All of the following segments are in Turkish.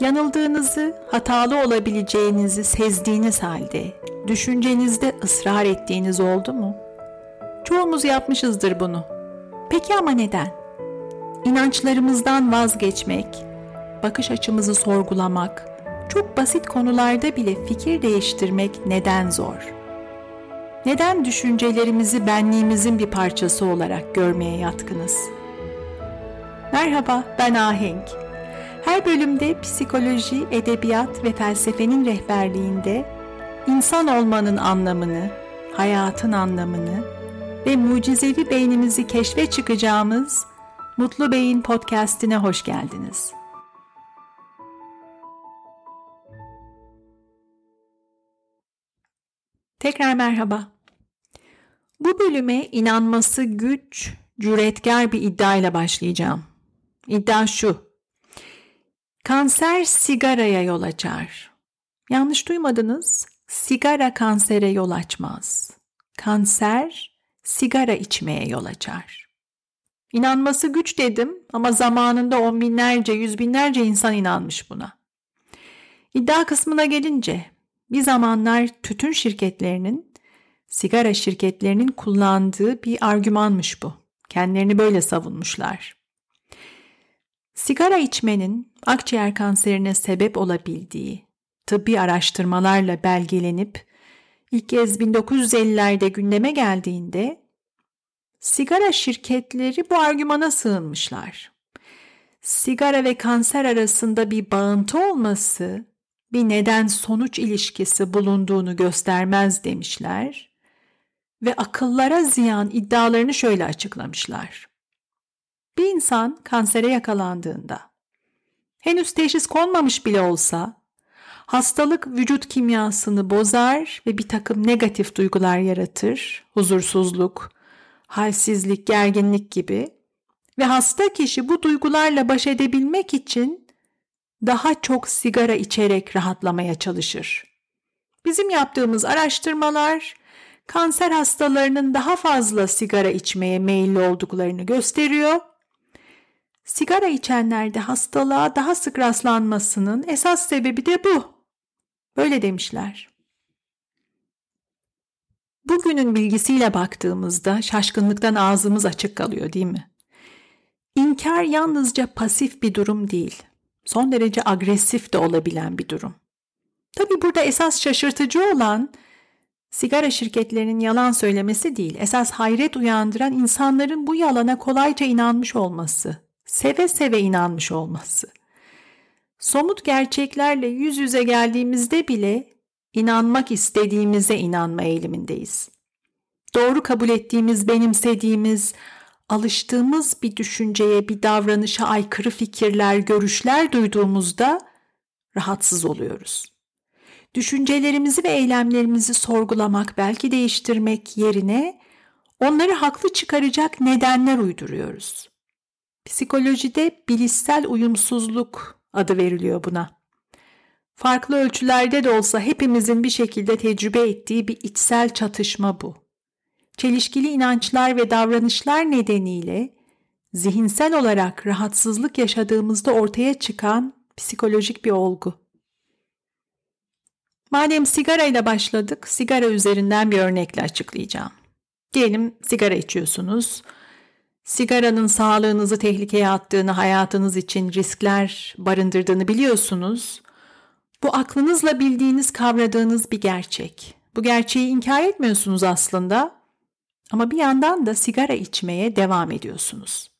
Yanıldığınızı, hatalı olabileceğinizi sezdiğiniz halde düşüncenizde ısrar ettiğiniz oldu mu? Çoğumuz yapmışızdır bunu. Peki ama neden? İnançlarımızdan vazgeçmek, bakış açımızı sorgulamak, çok basit konularda bile fikir değiştirmek neden zor? Neden düşüncelerimizi benliğimizin bir parçası olarak görmeye yatkınız? Merhaba, ben Ahenk. Her bölümde psikoloji, edebiyat ve felsefenin rehberliğinde insan olmanın anlamını, hayatın anlamını ve mucizevi beynimizi keşfe çıkacağımız Mutlu Beyin podcast'ine hoş geldiniz. Tekrar merhaba. Bu bölüme inanması güç, cüretkar bir iddiayla başlayacağım. İddia şu. Kanser sigaraya yol açar. Yanlış duymadınız. Sigara kansere yol açmaz. Kanser sigara içmeye yol açar. İnanması güç dedim ama zamanında on binlerce, yüz binlerce insan inanmış buna. İddia kısmına gelince bir zamanlar tütün şirketlerinin, sigara şirketlerinin kullandığı bir argümanmış bu. Kendilerini böyle savunmuşlar. Sigara içmenin akciğer kanserine sebep olabildiği tıbbi araştırmalarla belgelenip ilk kez 1950'lerde gündeme geldiğinde sigara şirketleri bu argümana sığınmışlar. Sigara ve kanser arasında bir bağıntı olması bir neden sonuç ilişkisi bulunduğunu göstermez demişler ve akıllara ziyan iddialarını şöyle açıklamışlar. Bir insan kansere yakalandığında henüz teşhis konmamış bile olsa hastalık vücut kimyasını bozar ve bir takım negatif duygular yaratır, huzursuzluk, halsizlik, gerginlik gibi ve hasta kişi bu duygularla baş edebilmek için daha çok sigara içerek rahatlamaya çalışır. Bizim yaptığımız araştırmalar kanser hastalarının daha fazla sigara içmeye meyilli olduklarını gösteriyor. Sigara içenlerde hastalığa daha sık rastlanmasının esas sebebi de bu. Böyle demişler. Bugünün bilgisiyle baktığımızda şaşkınlıktan ağzımız açık kalıyor değil mi? İnkar yalnızca pasif bir durum değil, son derece agresif de olabilen bir durum. Tabi burada esas şaşırtıcı olan sigara şirketlerinin yalan söylemesi değil, esas hayret uyandıran insanların bu yalana kolayca inanmış olması, seve seve inanmış olması. Somut gerçeklerle yüz yüze geldiğimizde bile inanmak istediğimize inanma eğilimindeyiz. Doğru kabul ettiğimiz, benimsediğimiz, alıştığımız bir düşünceye, bir davranışa aykırı fikirler, görüşler duyduğumuzda rahatsız oluyoruz. Düşüncelerimizi ve eylemlerimizi sorgulamak, belki değiştirmek yerine onları haklı çıkaracak nedenler uyduruyoruz. Psikolojide bilişsel uyumsuzluk adı veriliyor buna. Farklı ölçülerde de olsa hepimizin bir şekilde tecrübe ettiği bir içsel çatışma bu. Çelişkili inançlar ve davranışlar nedeniyle zihinsel olarak rahatsızlık yaşadığımızda ortaya çıkan psikolojik bir olgu. Madem sigara ile başladık, sigara üzerinden bir örnekle açıklayacağım. Diyelim sigara içiyorsunuz. Sigaranın sağlığınızı tehlikeye attığını, hayatınız için riskler barındırdığını biliyorsunuz. Bu aklınızla bildiğiniz, kavradığınız bir gerçek. Bu gerçeği inkar etmiyorsunuz aslında ama bir yandan da sigara içmeye devam ediyorsunuz.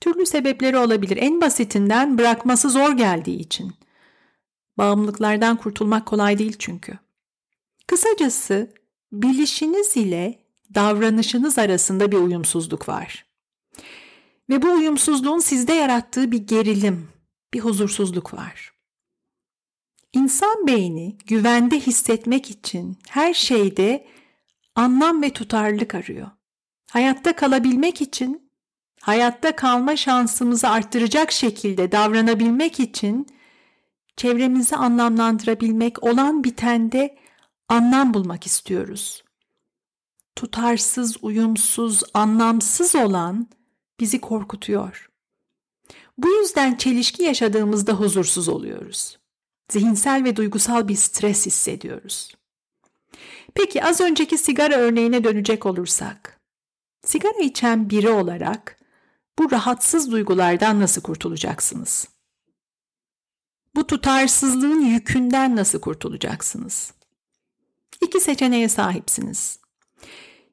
Türlü sebepleri olabilir. En basitinden bırakması zor geldiği için. Bağımlılıklardan kurtulmak kolay değil çünkü. Kısacası bilişiniz ile davranışınız arasında bir uyumsuzluk var. Ve bu uyumsuzluğun sizde yarattığı bir gerilim, bir huzursuzluk var. İnsan beyni güvende hissetmek için her şeyde anlam ve tutarlılık arıyor. Hayatta kalabilmek için, hayatta kalma şansımızı arttıracak şekilde davranabilmek için çevremizi anlamlandırabilmek olan bitende anlam bulmak istiyoruz. Tutarsız, uyumsuz, anlamsız olan bizi korkutuyor. Bu yüzden çelişki yaşadığımızda huzursuz oluyoruz. Zihinsel ve duygusal bir stres hissediyoruz. Peki az önceki sigara örneğine dönecek olursak, sigara içen biri olarak bu rahatsız duygulardan nasıl kurtulacaksınız? Bu tutarsızlığın yükünden nasıl kurtulacaksınız? İki seçeneğe sahipsiniz.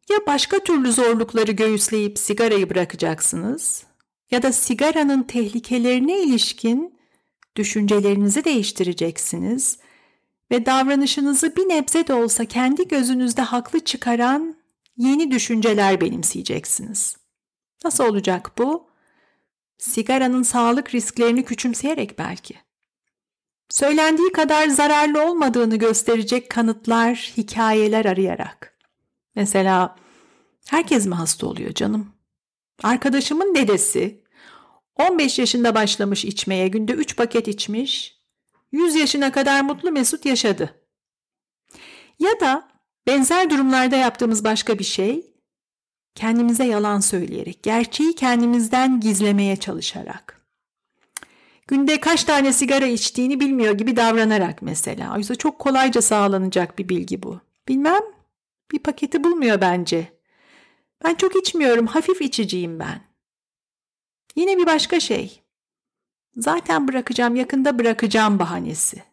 Ya başka türlü zorlukları göğüsleyip sigarayı bırakacaksınız ya da sigaranın tehlikelerine ilişkin düşüncelerinizi değiştireceksiniz ve davranışınızı bir nebze de olsa kendi gözünüzde haklı çıkaran yeni düşünceler benimseyeceksiniz. Nasıl olacak bu? Sigaranın sağlık risklerini küçümseyerek belki. Söylendiği kadar zararlı olmadığını gösterecek kanıtlar, hikayeler arayarak. Mesela herkes mi hasta oluyor canım? Arkadaşımın dedesi 15 yaşında başlamış içmeye, günde 3 paket içmiş, 100 yaşına kadar mutlu mesut yaşadı. Ya da benzer durumlarda yaptığımız başka bir şey, kendimize yalan söyleyerek, gerçeği kendimizden gizlemeye çalışarak. Günde kaç tane sigara içtiğini bilmiyor gibi davranarak mesela. Oysa çok kolayca sağlanacak bir bilgi bu. Bilmem, bir paketi bulmuyor bence. Ben çok içmiyorum, hafif içiciyim ben. Yine bir başka şey. Zaten bırakacağım, yakında bırakacağım bahanesi.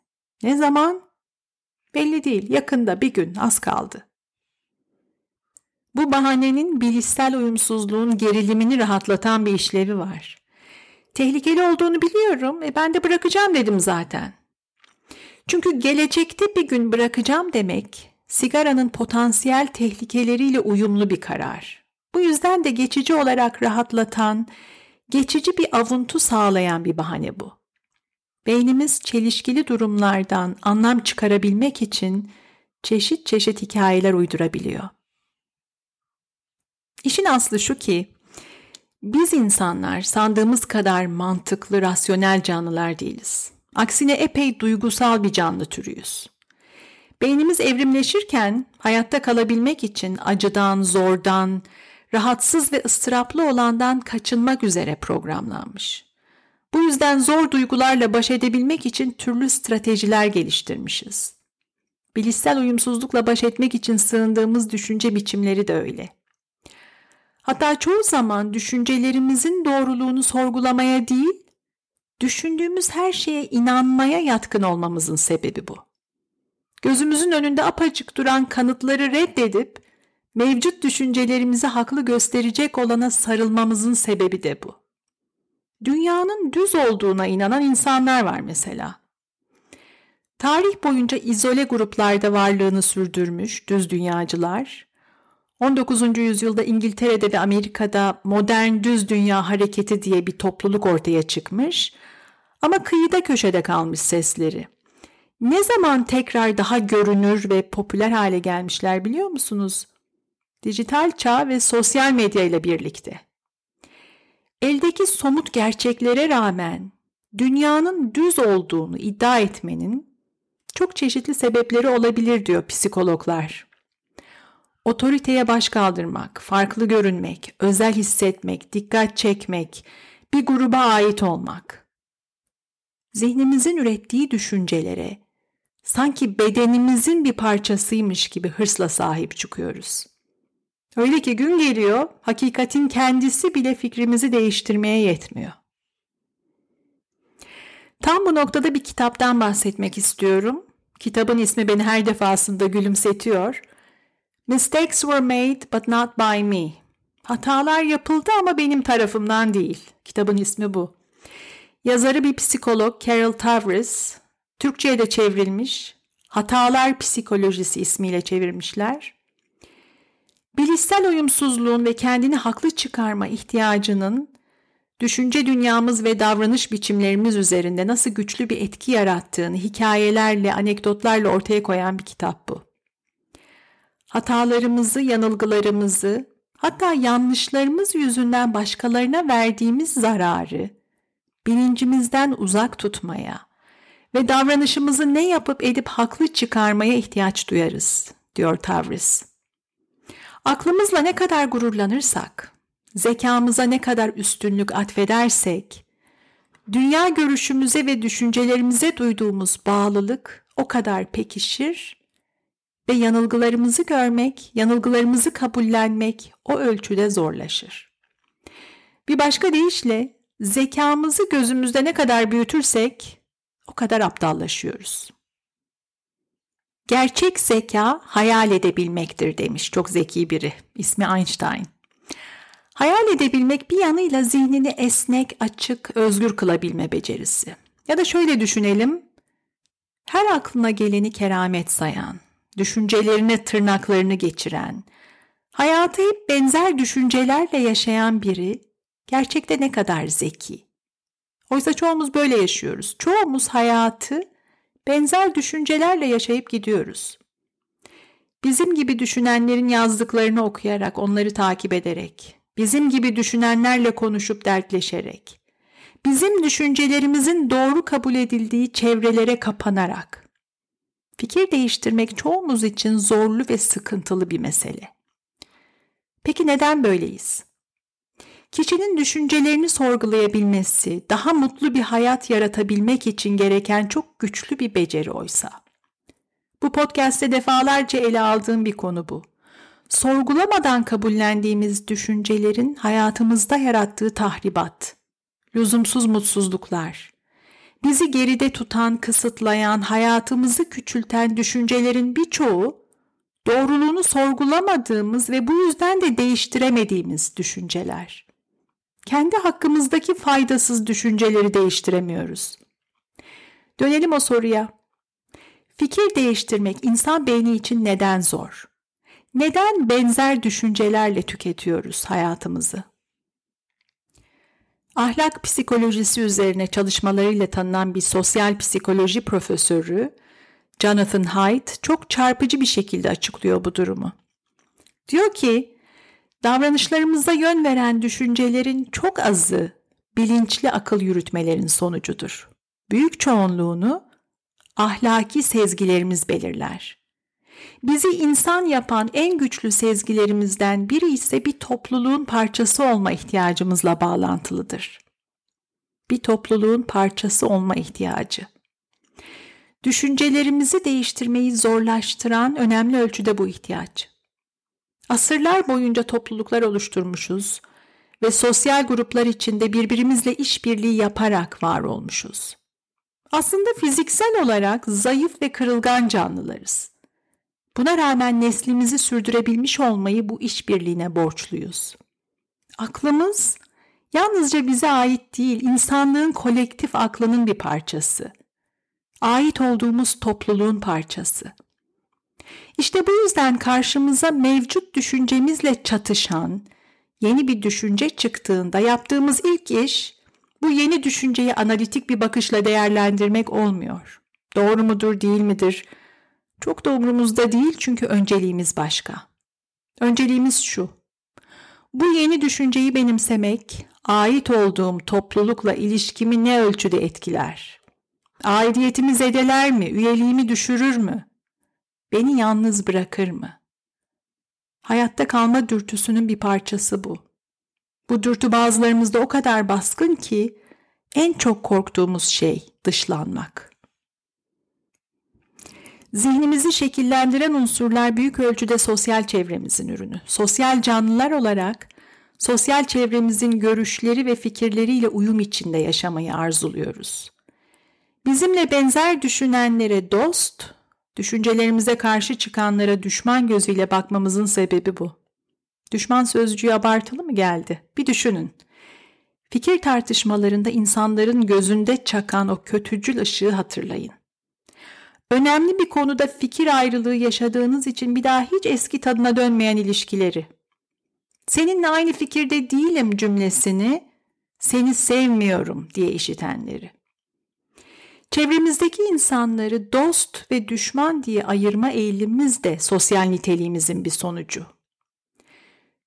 Ne zaman? Belli değil, yakında bir gün, az kaldı. Bu bahanenin bilişsel uyumsuzluğun gerilimini rahatlatan bir işlevi var. Tehlikeli olduğunu biliyorum e ben de bırakacağım dedim zaten. Çünkü gelecekte bir gün bırakacağım demek sigaranın potansiyel tehlikeleriyle uyumlu bir karar. Bu yüzden de geçici olarak rahatlatan, geçici bir avuntu sağlayan bir bahane bu. Beynimiz çelişkili durumlardan anlam çıkarabilmek için çeşit çeşit hikayeler uydurabiliyor. İşin aslı şu ki biz insanlar sandığımız kadar mantıklı, rasyonel canlılar değiliz. Aksine epey duygusal bir canlı türüyüz. Beynimiz evrimleşirken hayatta kalabilmek için acıdan, zordan, rahatsız ve ıstıraplı olandan kaçınmak üzere programlanmış. Bu yüzden zor duygularla baş edebilmek için türlü stratejiler geliştirmişiz. Bilişsel uyumsuzlukla baş etmek için sığındığımız düşünce biçimleri de öyle. Hatta çoğu zaman düşüncelerimizin doğruluğunu sorgulamaya değil, düşündüğümüz her şeye inanmaya yatkın olmamızın sebebi bu. Gözümüzün önünde apacık duran kanıtları reddedip mevcut düşüncelerimizi haklı gösterecek olana sarılmamızın sebebi de bu. Dünyanın düz olduğuna inanan insanlar var mesela. Tarih boyunca izole gruplarda varlığını sürdürmüş düz dünyacılar, 19. yüzyılda İngiltere'de ve Amerika'da modern düz dünya hareketi diye bir topluluk ortaya çıkmış ama kıyıda köşede kalmış sesleri. Ne zaman tekrar daha görünür ve popüler hale gelmişler biliyor musunuz? Dijital çağ ve sosyal medya ile birlikte. Eldeki somut gerçeklere rağmen dünyanın düz olduğunu iddia etmenin çok çeşitli sebepleri olabilir diyor psikologlar. Otoriteye baş kaldırmak, farklı görünmek, özel hissetmek, dikkat çekmek, bir gruba ait olmak. Zihnimizin ürettiği düşüncelere sanki bedenimizin bir parçasıymış gibi hırsla sahip çıkıyoruz. Öyle ki gün geliyor, hakikatin kendisi bile fikrimizi değiştirmeye yetmiyor. Tam bu noktada bir kitaptan bahsetmek istiyorum. Kitabın ismi beni her defasında gülümsetiyor. Mistakes were made but not by me. Hatalar yapıldı ama benim tarafımdan değil. Kitabın ismi bu. Yazarı bir psikolog Carol Tavris. Türkçe'ye de çevrilmiş. Hatalar Psikolojisi ismiyle çevirmişler. Bilişsel uyumsuzluğun ve kendini haklı çıkarma ihtiyacının düşünce dünyamız ve davranış biçimlerimiz üzerinde nasıl güçlü bir etki yarattığını hikayelerle, anekdotlarla ortaya koyan bir kitap bu hatalarımızı, yanılgılarımızı, hatta yanlışlarımız yüzünden başkalarına verdiğimiz zararı bilincimizden uzak tutmaya ve davranışımızı ne yapıp edip haklı çıkarmaya ihtiyaç duyarız, diyor Tavris. Aklımızla ne kadar gururlanırsak, zekamıza ne kadar üstünlük atfedersek, dünya görüşümüze ve düşüncelerimize duyduğumuz bağlılık o kadar pekişir ve yanılgılarımızı görmek, yanılgılarımızı kabullenmek o ölçüde zorlaşır. Bir başka deyişle zekamızı gözümüzde ne kadar büyütürsek o kadar aptallaşıyoruz. Gerçek zeka hayal edebilmektir demiş çok zeki biri. İsmi Einstein. Hayal edebilmek bir yanıyla zihnini esnek, açık, özgür kılabilme becerisi. Ya da şöyle düşünelim. Her aklına geleni keramet sayan, düşüncelerine tırnaklarını geçiren, hayatı hep benzer düşüncelerle yaşayan biri gerçekte ne kadar zeki. Oysa çoğumuz böyle yaşıyoruz. Çoğumuz hayatı benzer düşüncelerle yaşayıp gidiyoruz. Bizim gibi düşünenlerin yazdıklarını okuyarak, onları takip ederek, bizim gibi düşünenlerle konuşup dertleşerek, bizim düşüncelerimizin doğru kabul edildiği çevrelere kapanarak. Fikir değiştirmek çoğumuz için zorlu ve sıkıntılı bir mesele. Peki neden böyleyiz? Kişinin düşüncelerini sorgulayabilmesi, daha mutlu bir hayat yaratabilmek için gereken çok güçlü bir beceri oysa. Bu podcast'te defalarca ele aldığım bir konu bu. Sorgulamadan kabullendiğimiz düşüncelerin hayatımızda yarattığı tahribat, lüzumsuz mutsuzluklar, bizi geride tutan, kısıtlayan, hayatımızı küçülten düşüncelerin birçoğu doğruluğunu sorgulamadığımız ve bu yüzden de değiştiremediğimiz düşünceler kendi hakkımızdaki faydasız düşünceleri değiştiremiyoruz. Dönelim o soruya. Fikir değiştirmek insan beyni için neden zor? Neden benzer düşüncelerle tüketiyoruz hayatımızı? Ahlak psikolojisi üzerine çalışmalarıyla tanınan bir sosyal psikoloji profesörü Jonathan Haidt çok çarpıcı bir şekilde açıklıyor bu durumu. Diyor ki, Davranışlarımıza yön veren düşüncelerin çok azı bilinçli akıl yürütmelerin sonucudur. Büyük çoğunluğunu ahlaki sezgilerimiz belirler. Bizi insan yapan en güçlü sezgilerimizden biri ise bir topluluğun parçası olma ihtiyacımızla bağlantılıdır. Bir topluluğun parçası olma ihtiyacı. Düşüncelerimizi değiştirmeyi zorlaştıran önemli ölçüde bu ihtiyaç. Asırlar boyunca topluluklar oluşturmuşuz ve sosyal gruplar içinde birbirimizle işbirliği yaparak var olmuşuz. Aslında fiziksel olarak zayıf ve kırılgan canlılarız. Buna rağmen neslimizi sürdürebilmiş olmayı bu işbirliğine borçluyuz. Aklımız yalnızca bize ait değil, insanlığın kolektif aklının bir parçası. Ait olduğumuz topluluğun parçası. İşte bu yüzden karşımıza mevcut düşüncemizle çatışan yeni bir düşünce çıktığında yaptığımız ilk iş bu yeni düşünceyi analitik bir bakışla değerlendirmek olmuyor. Doğru mudur, değil midir? Çok da umurumuzda değil çünkü önceliğimiz başka. Önceliğimiz şu. Bu yeni düşünceyi benimsemek, ait olduğum toplulukla ilişkimi ne ölçüde etkiler? Aidiyetimi zedeler mi, üyeliğimi düşürür mü? Beni yalnız bırakır mı? Hayatta kalma dürtüsünün bir parçası bu. Bu dürtü bazılarımızda o kadar baskın ki en çok korktuğumuz şey dışlanmak. Zihnimizi şekillendiren unsurlar büyük ölçüde sosyal çevremizin ürünü. Sosyal canlılar olarak sosyal çevremizin görüşleri ve fikirleriyle uyum içinde yaşamayı arzuluyoruz. Bizimle benzer düşünenlere dost, Düşüncelerimize karşı çıkanlara düşman gözüyle bakmamızın sebebi bu. Düşman sözcüğü abartılı mı geldi? Bir düşünün. Fikir tartışmalarında insanların gözünde çakan o kötücül ışığı hatırlayın. Önemli bir konuda fikir ayrılığı yaşadığınız için bir daha hiç eski tadına dönmeyen ilişkileri. Seninle aynı fikirde değilim cümlesini seni sevmiyorum diye işitenleri. Çevremizdeki insanları dost ve düşman diye ayırma eğilimimiz de sosyal niteliğimizin bir sonucu.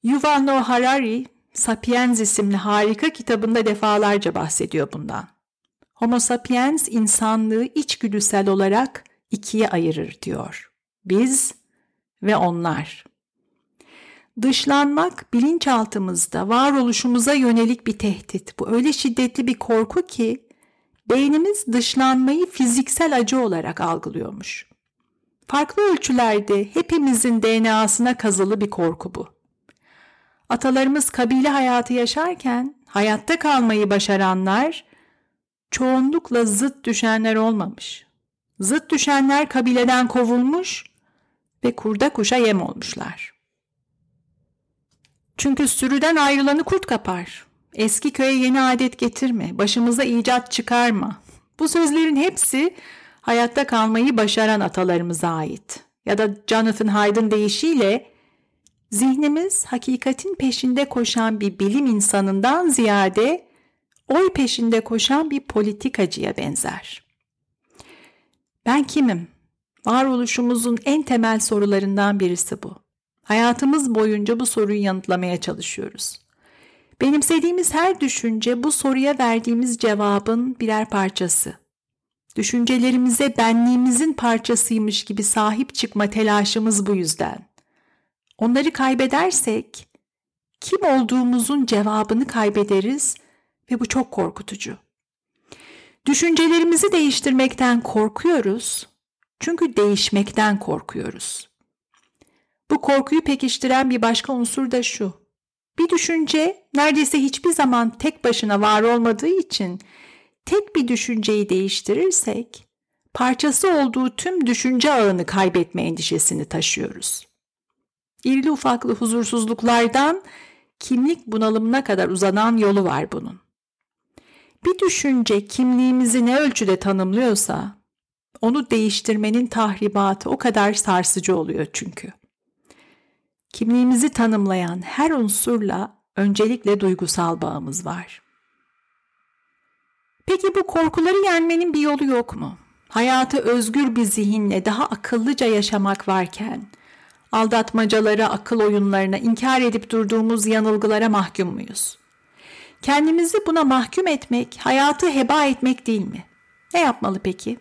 Yuval Noah Harari, Sapiens isimli harika kitabında defalarca bahsediyor bundan. Homo sapiens insanlığı içgüdüsel olarak ikiye ayırır diyor. Biz ve onlar. Dışlanmak bilinçaltımızda varoluşumuza yönelik bir tehdit. Bu öyle şiddetli bir korku ki beynimiz dışlanmayı fiziksel acı olarak algılıyormuş. Farklı ölçülerde hepimizin DNA'sına kazılı bir korku bu. Atalarımız kabile hayatı yaşarken hayatta kalmayı başaranlar çoğunlukla zıt düşenler olmamış. Zıt düşenler kabileden kovulmuş ve kurda kuşa yem olmuşlar. Çünkü sürüden ayrılanı kurt kapar. Eski köye yeni adet getirme, başımıza icat çıkarma. Bu sözlerin hepsi hayatta kalmayı başaran atalarımıza ait. Ya da Jonathan Hayd'ın deyişiyle zihnimiz hakikatin peşinde koşan bir bilim insanından ziyade oy peşinde koşan bir politikacıya benzer. Ben kimim? Varoluşumuzun en temel sorularından birisi bu. Hayatımız boyunca bu soruyu yanıtlamaya çalışıyoruz. Benimsediğimiz her düşünce bu soruya verdiğimiz cevabın birer parçası. Düşüncelerimize benliğimizin parçasıymış gibi sahip çıkma telaşımız bu yüzden. Onları kaybedersek kim olduğumuzun cevabını kaybederiz ve bu çok korkutucu. Düşüncelerimizi değiştirmekten korkuyoruz çünkü değişmekten korkuyoruz. Bu korkuyu pekiştiren bir başka unsur da şu. Bir düşünce neredeyse hiçbir zaman tek başına var olmadığı için tek bir düşünceyi değiştirirsek parçası olduğu tüm düşünce ağını kaybetme endişesini taşıyoruz. İrili ufaklı huzursuzluklardan kimlik bunalımına kadar uzanan yolu var bunun. Bir düşünce kimliğimizi ne ölçüde tanımlıyorsa onu değiştirmenin tahribatı o kadar sarsıcı oluyor çünkü. Kimliğimizi tanımlayan her unsurla öncelikle duygusal bağımız var. Peki bu korkuları yenmenin bir yolu yok mu? Hayatı özgür bir zihinle daha akıllıca yaşamak varken, aldatmacalara, akıl oyunlarına, inkar edip durduğumuz yanılgılara mahkum muyuz? Kendimizi buna mahkum etmek, hayatı heba etmek değil mi? Ne yapmalı peki?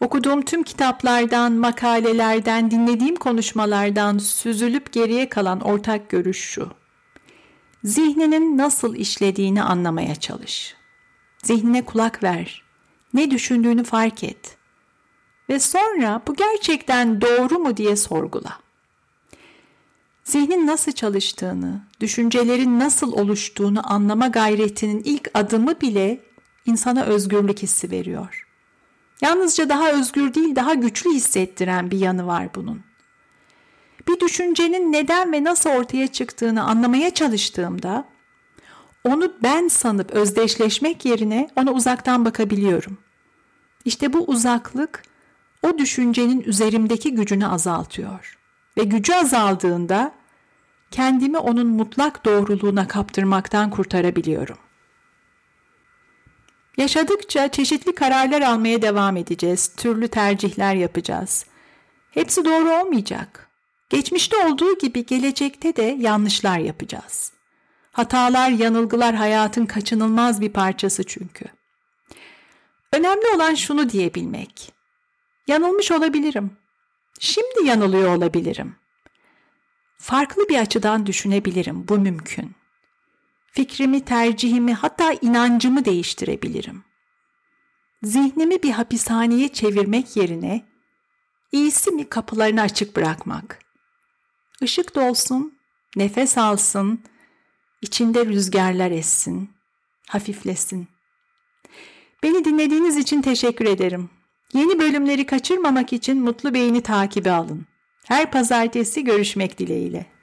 Okuduğum tüm kitaplardan, makalelerden, dinlediğim konuşmalardan süzülüp geriye kalan ortak görüş şu. Zihninin nasıl işlediğini anlamaya çalış. Zihnine kulak ver. Ne düşündüğünü fark et. Ve sonra bu gerçekten doğru mu diye sorgula. Zihnin nasıl çalıştığını, düşüncelerin nasıl oluştuğunu anlama gayretinin ilk adımı bile insana özgürlük hissi veriyor. Yalnızca daha özgür değil, daha güçlü hissettiren bir yanı var bunun. Bir düşüncenin neden ve nasıl ortaya çıktığını anlamaya çalıştığımda onu ben sanıp özdeşleşmek yerine ona uzaktan bakabiliyorum. İşte bu uzaklık o düşüncenin üzerimdeki gücünü azaltıyor ve gücü azaldığında kendimi onun mutlak doğruluğuna kaptırmaktan kurtarabiliyorum. Yaşadıkça çeşitli kararlar almaya devam edeceğiz, türlü tercihler yapacağız. Hepsi doğru olmayacak. Geçmişte olduğu gibi gelecekte de yanlışlar yapacağız. Hatalar, yanılgılar hayatın kaçınılmaz bir parçası çünkü. Önemli olan şunu diyebilmek. Yanılmış olabilirim. Şimdi yanılıyor olabilirim. Farklı bir açıdan düşünebilirim. Bu mümkün fikrimi, tercihimi hatta inancımı değiştirebilirim. Zihnimi bir hapishaneye çevirmek yerine iyisi mi kapılarını açık bırakmak. Işık dolsun, nefes alsın, içinde rüzgarlar essin, hafiflesin. Beni dinlediğiniz için teşekkür ederim. Yeni bölümleri kaçırmamak için Mutlu Beyni takibi alın. Her pazartesi görüşmek dileğiyle.